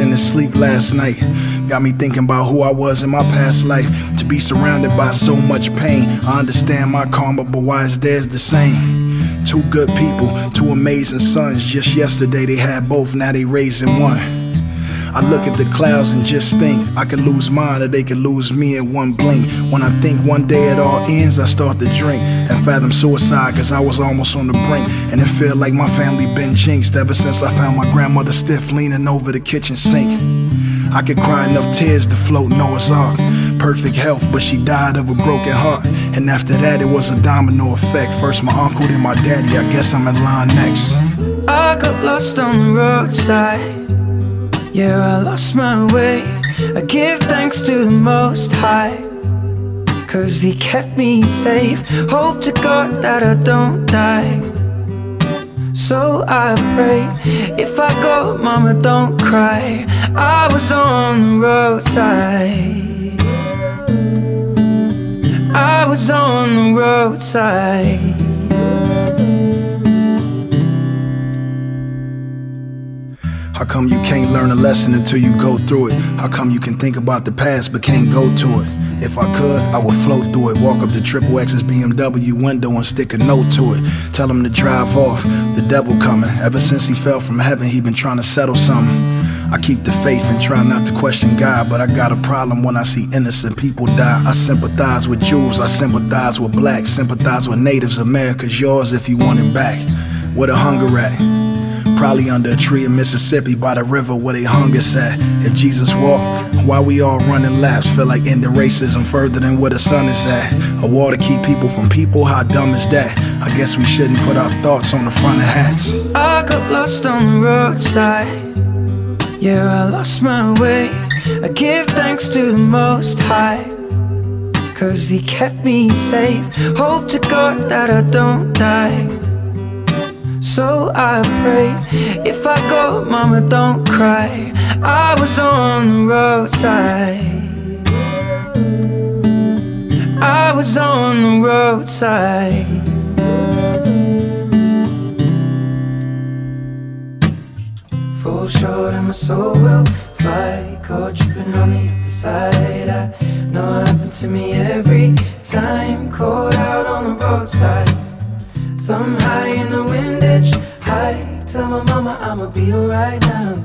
In his sleep last night. Got me thinking about who I was in my past life. To be surrounded by so much pain. I understand my karma, but why is theirs the same? Two good people, two amazing sons. Just yesterday they had both, now they raising one. I look at the clouds and just think I could lose mine or they could lose me in one blink. When I think one day it all ends, I start to drink and fathom suicide cause I was almost on the brink. And it felt like my family been jinxed ever since I found my grandmother stiff leaning over the kitchen sink. I could cry enough tears to float Noah's Ark. Perfect health, but she died of a broken heart. And after that, it was a domino effect. First my uncle, then my daddy. I guess I'm in line next. I got lost on the roadside. Yeah, I lost my way. I give thanks to the Most High. Cause He kept me safe. Hope to God that I don't die. So I pray, if I go, Mama, don't cry. I was on the roadside. I was on the roadside. How come you can't learn a lesson until you go through it? How come you can think about the past but can't go to it? If I could, I would float through it. Walk up to Triple X's BMW window and stick a note to it. Tell him to drive off. The devil coming. Ever since he fell from heaven, he been trying to settle something. I keep the faith and try not to question God, but I got a problem when I see innocent people die. I sympathize with Jews, I sympathize with blacks, sympathize with natives. America's yours if you want it back. Where the hunger at? Probably under a tree in Mississippi by the river where they hung us at. If Jesus walked, why we all running laps? Feel like ending racism further than where the sun is at. A wall to keep people from people, how dumb is that? I guess we shouldn't put our thoughts on the front of hats. I got lost on the roadside. Yeah, I lost my way. I give thanks to the Most High. Cause he kept me safe. Hope to God that I don't die. So I pray if I go, mama, don't cry. I was on the roadside. I was on the roadside. Full short and my soul will fly. Caught tripping on the other side. I know it happened to me every time. Caught out on the roadside. Thumb high in the windage. High. Tell my mama I'ma be alright now.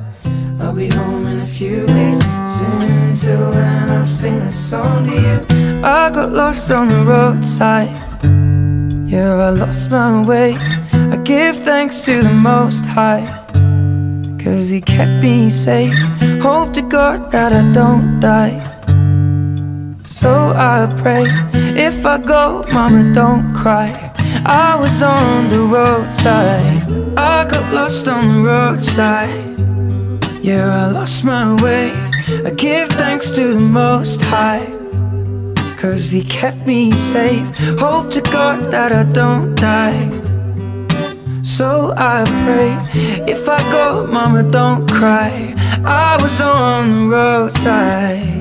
I'll be home in a few weeks soon. Till then, I'll sing this song to you. I got lost on the roadside. Yeah, I lost my way. I give thanks to the Most High. Cause He kept me safe. Hope to God that I don't die. So I pray, if I go, Mama, don't cry. I was on the roadside. I got lost on the roadside. Yeah, I lost my way. I give thanks to the Most High. Cause He kept me safe. Hope to God that I don't die. So I pray, if I go, Mama, don't cry. I was on the roadside.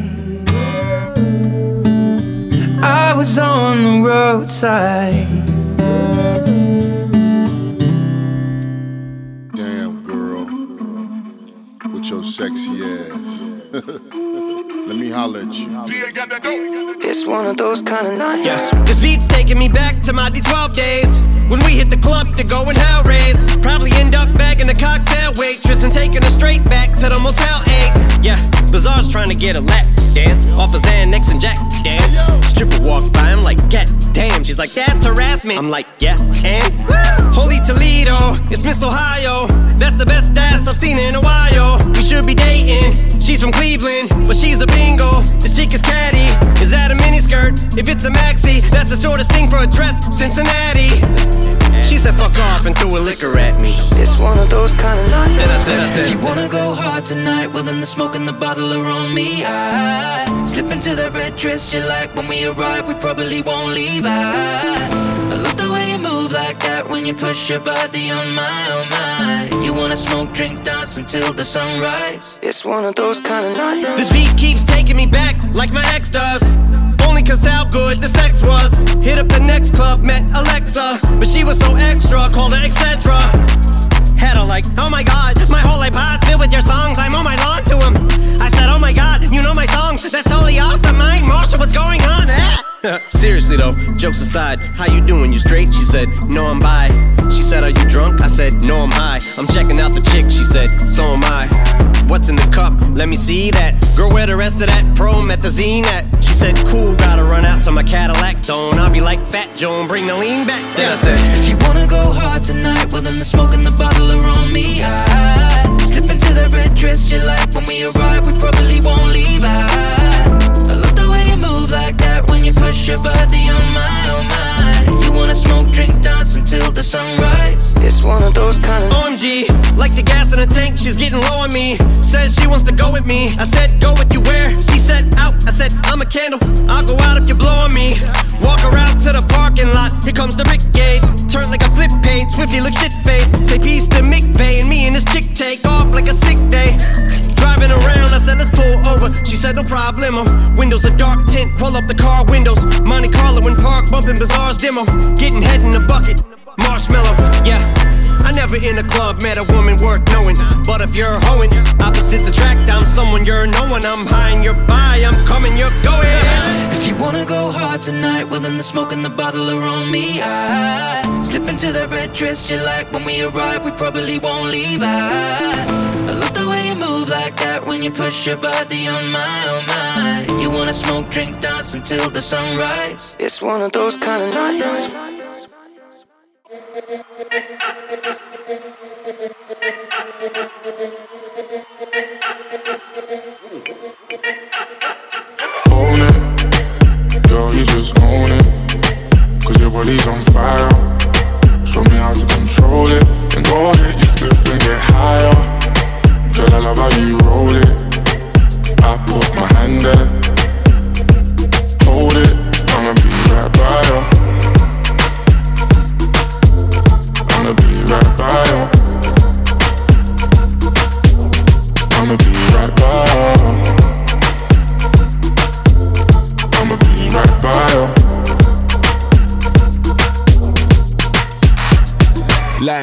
I was on the roadside. Your sexy ass. Let me holler at you. It's one of those kind of nights. Yes. This beat's taking me back to my D12 days. When we hit the club to go and hell raise. Probably end up bagging a cocktail waitress and taking her straight back to the Motel 8. Yeah, Bizarre's trying to get a lap dance off of Xanax and Jack. Damn. Stripper walk by, I'm like, get damn. She's like, that's harassment. I'm like, yeah, and Holy Toledo, it's Miss Ohio. That's the best ass I've seen in a while. We should be dating. She's from Cleveland, but she's a bingo. This chick is catty. Is that a miniskirt? If it's a maxi, that's the shortest thing for a dress. Cincinnati. She said fuck off and threw a liquor at me. It's one of those kind of nights. Then I said, I said, if you wanna go hard tonight, well then the smoke and the bottle are on me. I slip into that red dress you like when we arrive. We probably won't leave. I, I love the way you move like that when you push your body on my, on my. You wanna smoke, drink, dance until the sunrise. It's one of those kind of nights. This beat keeps taking me back like my ex does. Only cause how good the sex was. Hit up the next club, met Alexa. But she was so extra, called her etc. Had her like, oh my god, my whole iPod's filled with your songs. I'm on my lawn to him. I said, oh my god, you know my songs. That's totally awesome. Mike Marshall, what's going on? Eh? Seriously though, jokes aside, how you doing? You straight? She said, No, I'm bi. She said, Are you drunk? I said, No, I'm high. I'm checking out the chick. She said, So am I. What's in the cup? Let me see that. Girl, where the rest of that promethazine at? She said, Cool, gotta run out to my Cadillac. Don't I'll be like Fat Joan, bring the lean back. Then I said, If you wanna go hard tonight, well then the smoke and the bottle are on me. I slip into that red dress you like when we arrive. We probably won't leave. I, I love the way you move like that when you push your body on mine, on mine. You wanna smoke, drink, dance until the sunrise. It's one of those kind of OMG, like the gas in the tank, she's getting low on me. Says she wants to go with me. I said, Go with you where? She said, Out. I said, I'm a candle. I'll go out if you're blowing me. Walk around to the parking lot. Here comes the brigade. Turn like a flip page. Swifty look shit faced. Say peace to McVay. And me and this chick take off like a sick day. Driving around, I said, Let's pull over. She said, No problemo. Windows are dark tint. Pull up the car windows. Monte Carlo in park, bumping Bizarre's demo. Getting head in the bucket. Marshmallow, yeah. I never in a club met a woman worth knowing. But if you're hoeing, opposite the track, I'm someone you're knowing. I'm high and you're by, I'm coming, you're going. If you wanna go hard tonight, well then the smoke and the bottle are on me. I slip into that red dress you like when we arrive. We probably won't leave. I, I love the way you move like that when you push your body on my, on my. You wanna smoke, drink, dance until the sunrise. It's one of those kind of nights. I love how you roll it. I put my hand there.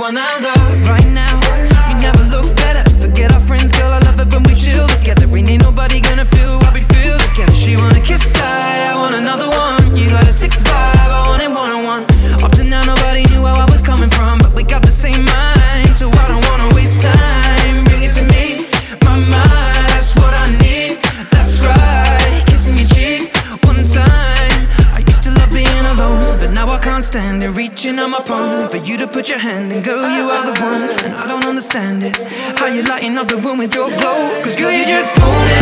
One I understand it. How you lighting up the room with your glow? Cause girl, you just own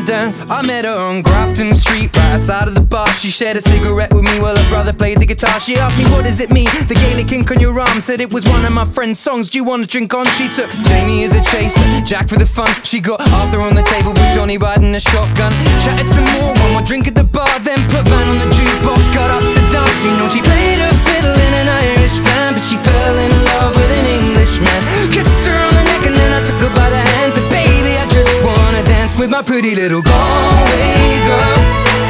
dance. I met her on Grafton Street, right outside of the bar. She shared a cigarette with me while her brother played the guitar. She asked me, What does it mean? The Gaelic ink on your arm said it was one of my friend's songs. Do you wanna drink on? She took Jamie as a chaser, Jack for the fun. She got Arthur on the table with Johnny riding a shotgun. Chatted some more, one more drink at the bar, then put Van on the jukebox. Got up to dance, you know she played her fiddle in an Irish band, but she fell in love with an Englishman. Pretty little Galway girl.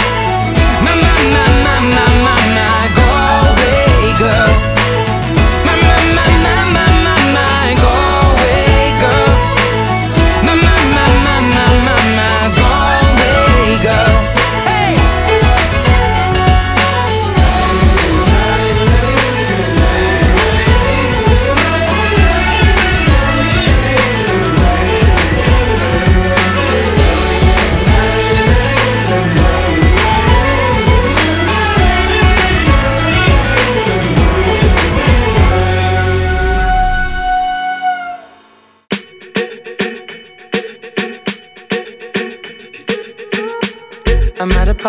My, my, my, my, my, my, my Galway girl.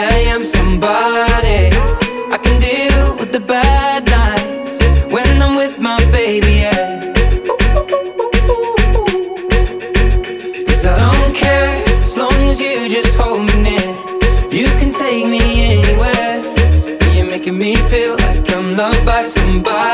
I am somebody. I can deal with the bad nights when I'm with my baby, yeah. Cause I don't care as long as you just hold me near. You can take me anywhere. You're making me feel like I'm loved by somebody.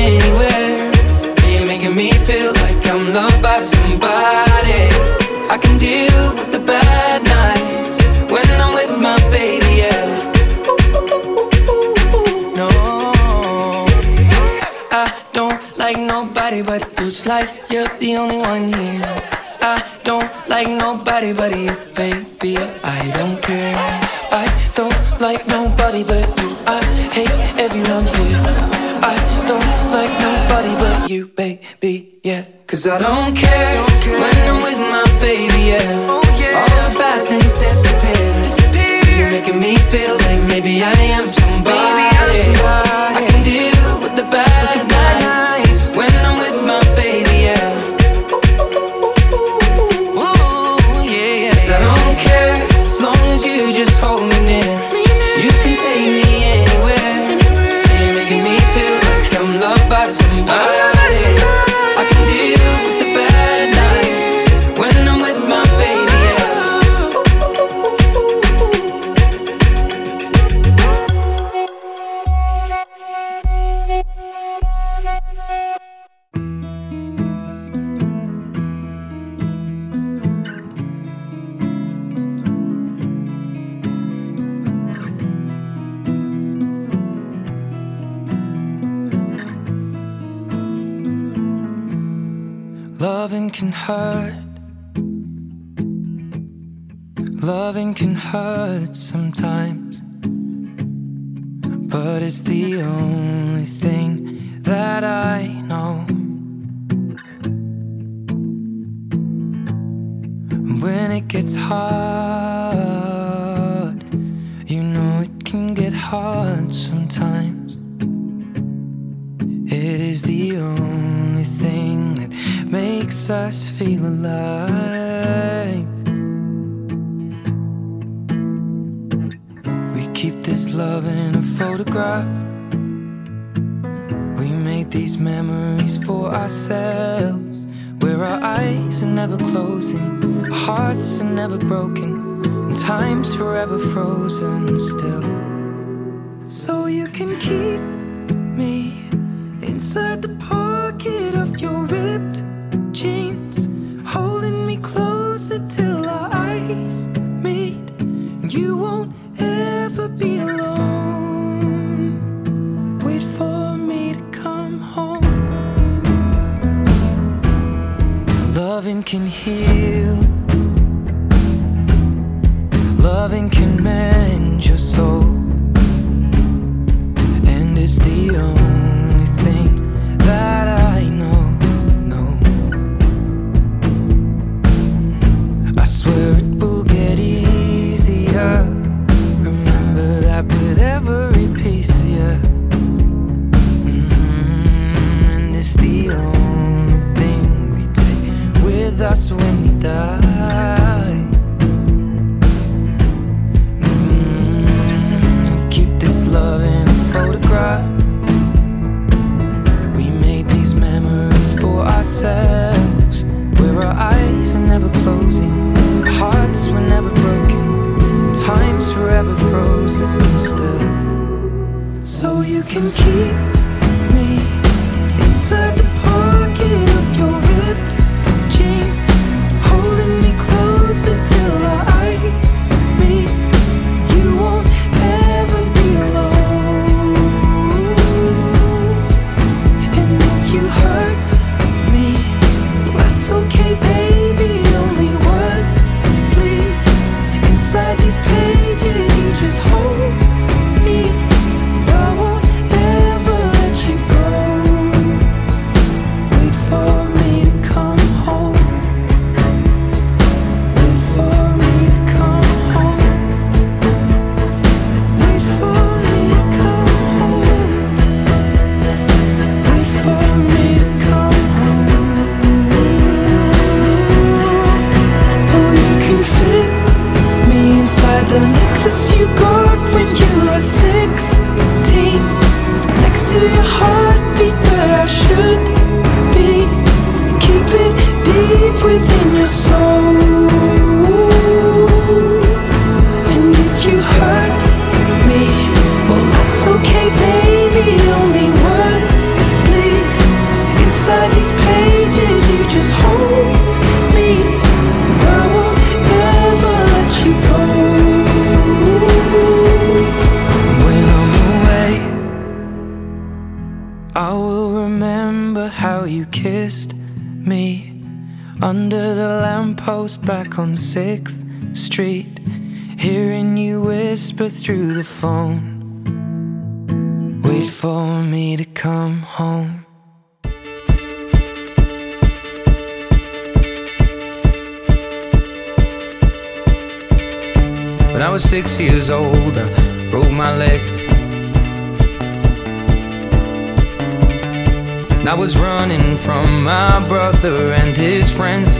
Nobody but you. It's like you're the only one here. I don't like nobody but you, baby. I don't care. I don't like nobody but you. I hate everyone here. I don't like nobody but you, baby. Yeah, cause I don't care when I'm with my baby. Yeah, oh, all the bad things disappear. You're making me feel like maybe I am somebody. I can deal gets hard, you know it can get hard sometimes. It is the only thing that makes us feel alive. We keep this love in a photograph. We made these memories for ourselves. Our eyes are never closing, our hearts are never broken, and time's forever frozen still. So you can keep can hear with us when we die. Mm, keep this love in a photograph. We made these memories for ourselves, where our eyes are never closing, hearts were never broken, time's forever frozen still. So you can keep me inside. Within your soul. On 6th Street, hearing you whisper through the phone. Wait for me to come home. When I was six years old, I broke my leg. And I was running from my brother and his friends.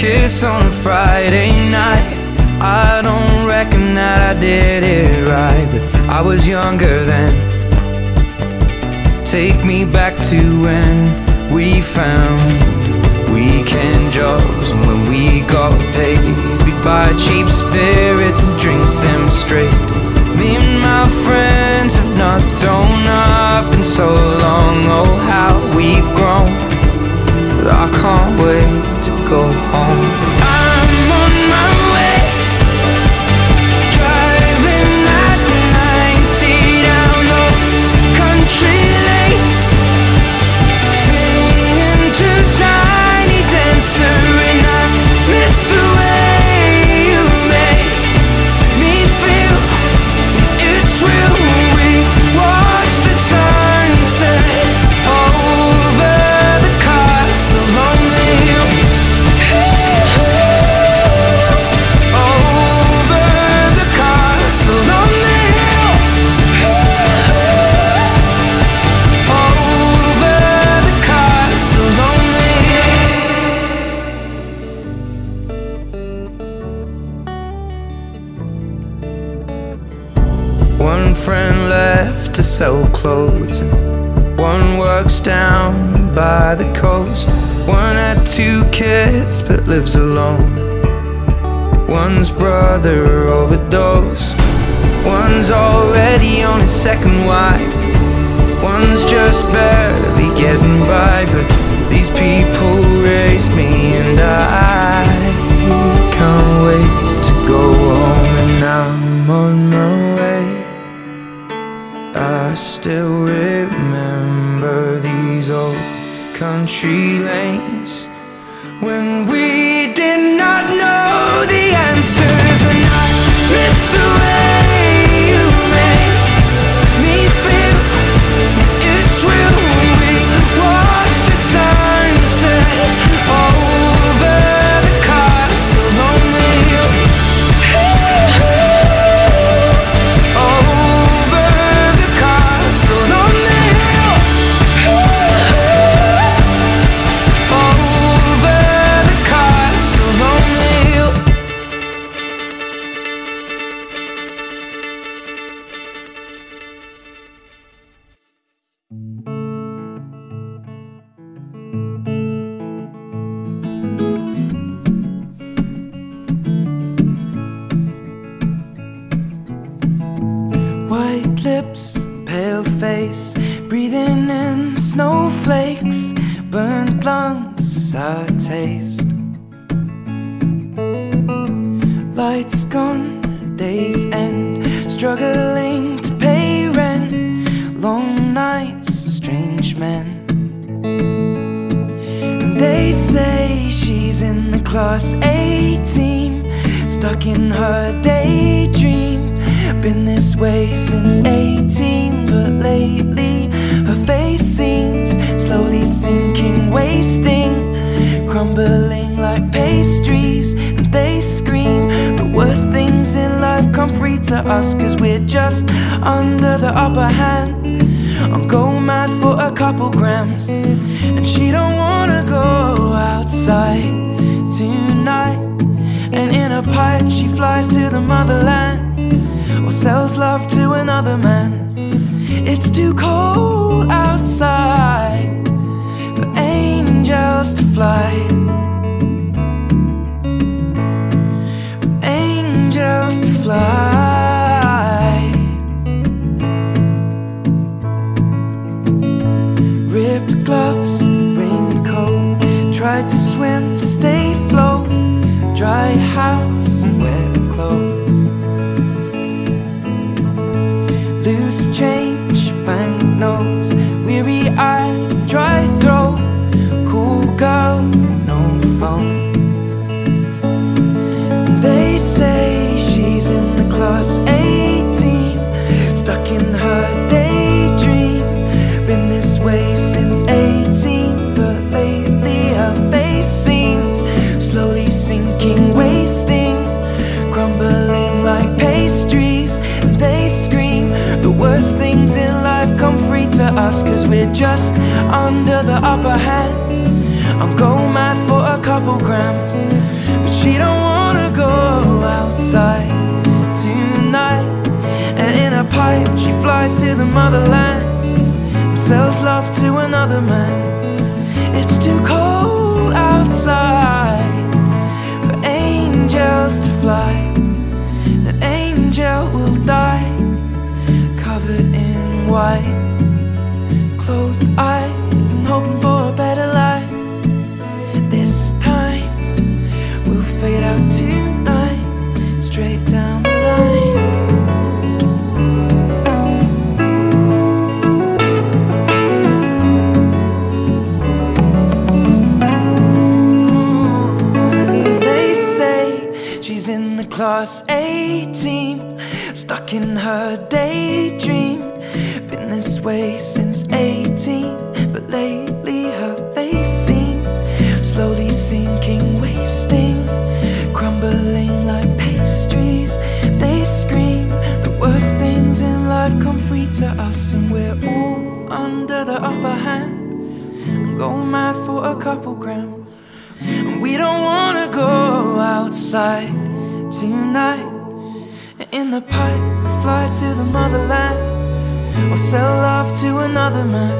kiss on a Friday night. I don't reckon that I did it right, but I was younger then. Take me back to when we found weekend jobs and when we got paid. We'd buy cheap spirits and drink them straight. Me and my friends have not thrown up in so long. Oh, how we've grown. But I can't wait go home. She flies to the motherland or sells love to another man. It's too cold outside for angels to fly. For angels to fly. Ripped gloves, raincoat. Tried to swim, stay float. Dry house, us, cause we're just under the upper hand. I'm go mad for a couple grams, but she don't wanna go outside tonight. And in a pipe, she flies to the motherland and sells love to another man. It's too cold outside for angels to fly. An angel will die covered in white, class A team, stuck in her daydream. Been this way since 18, but lately her face seems slowly sinking, wasting, crumbling like pastries. They scream the worst things in life come free to us, and we're all under the upper hand. Go mad for a couple grams. And we don't wanna go outside tonight the pipe, fly to the motherland, or sell off to another man.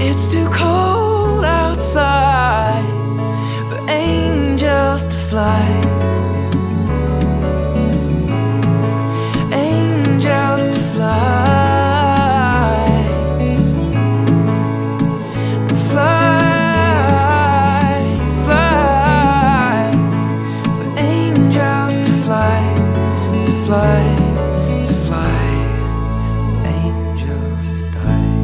It's too cold outside for angels to fly. Angels to fly. fly, to fly, angels to die.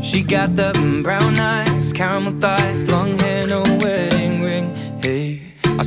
She got the brown eyes, caramel thighs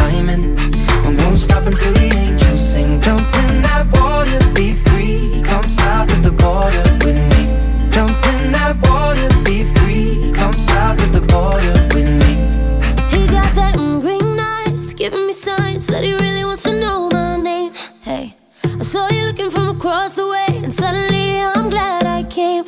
I won't stop until the angels sing. Jump in that water, be free. Come south of the border with me. Jump in that water, be free. Come south of the border with me. He got that green eyes, giving me signs that he really wants to know my name. Hey, I saw you looking from across the way, and suddenly I'm glad I came.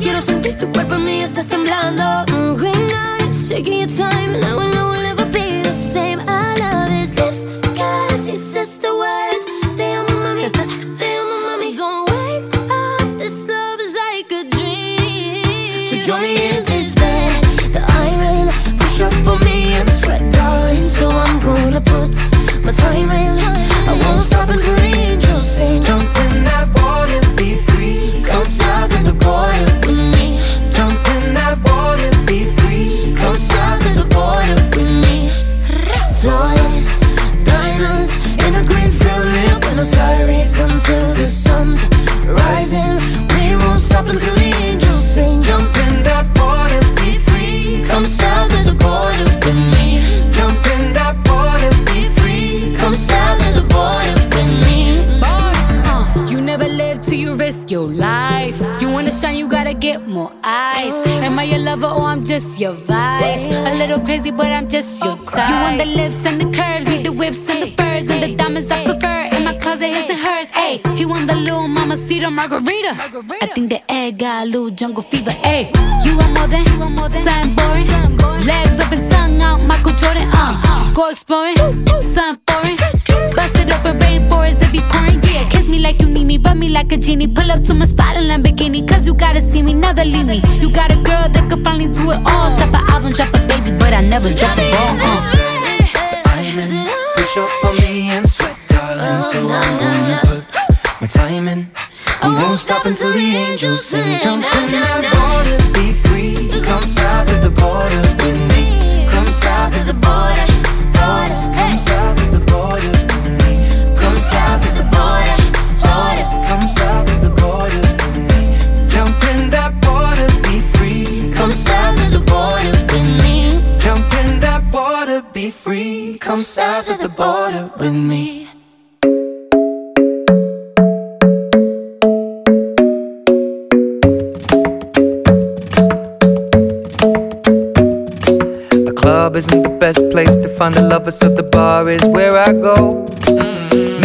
Quiero sentir tu cuerpo en mí, estás temblando. Mm, green eyes, taking your time, and I know we'll never be the same. I love his lips, cause he says the words. Te amo, mami, te amo, mami. Don't wake up, this love is like a dream. So join me lover or I'm just your vice? A little crazy, but I'm just your type. You want the lips and the curves, need the whips and the furs and the diamonds I prefer. In my closet, his and hers. Ayy, he want the little mama cedar margarita. I think the egg got a little jungle fever. Ayy, you want more than, you want more than something boring. Legs up and tongue out, Michael Jordan. Uh, go exploring, something foreign. Bust like you need me, rub me like a genie. Pull up to my spot in Lamborghini, cause you gotta see me, never leave me. You got a girl that could finally do it all. Drop an album, drop a baby, but I never drop a ball. Uh. Push up on me and sweat, darling. So I'm gonna put my time in. I won't stop until the angels sing. Jump in that water, be free. Come south of the border with me. Come south of the border, border. Come south of the border with me. Come south of the border, border. South of the border with me. Jump in that water, be free. Come south of the border with me. Jump in that water, be free. Come south of the border with me. The club isn't the best place to find the lovers, so the bar is where I go.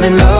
I'm in love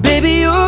baby, you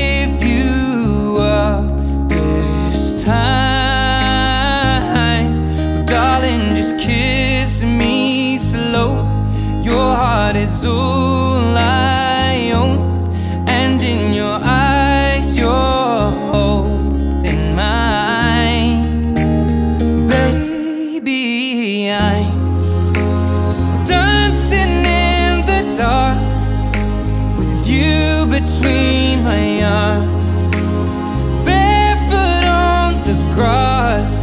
azul I own, and in your eyes you're holding mine, baby. I'm dancing in the dark with you between my arms, barefoot on the grass,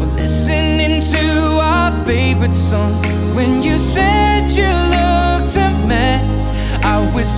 We're listening to our favorite song.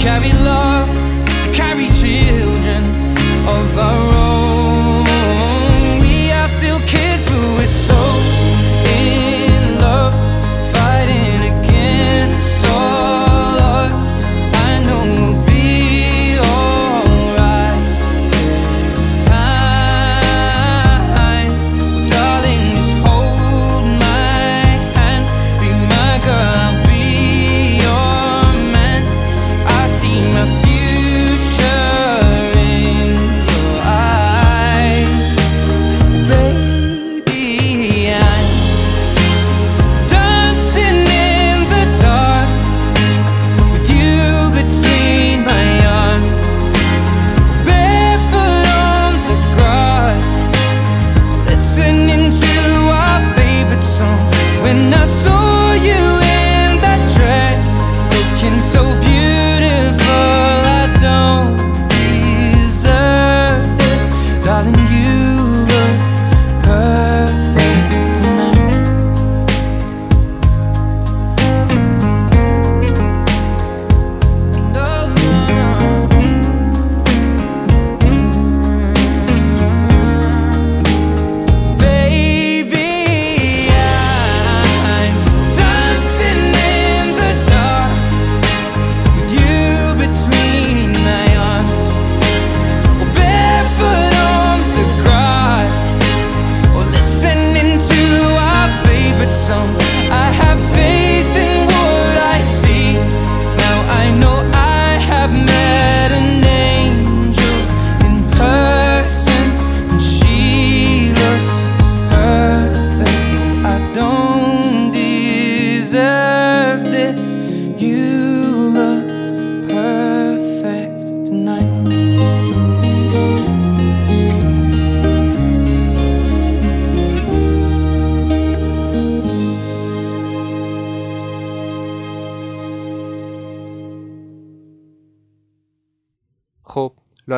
carry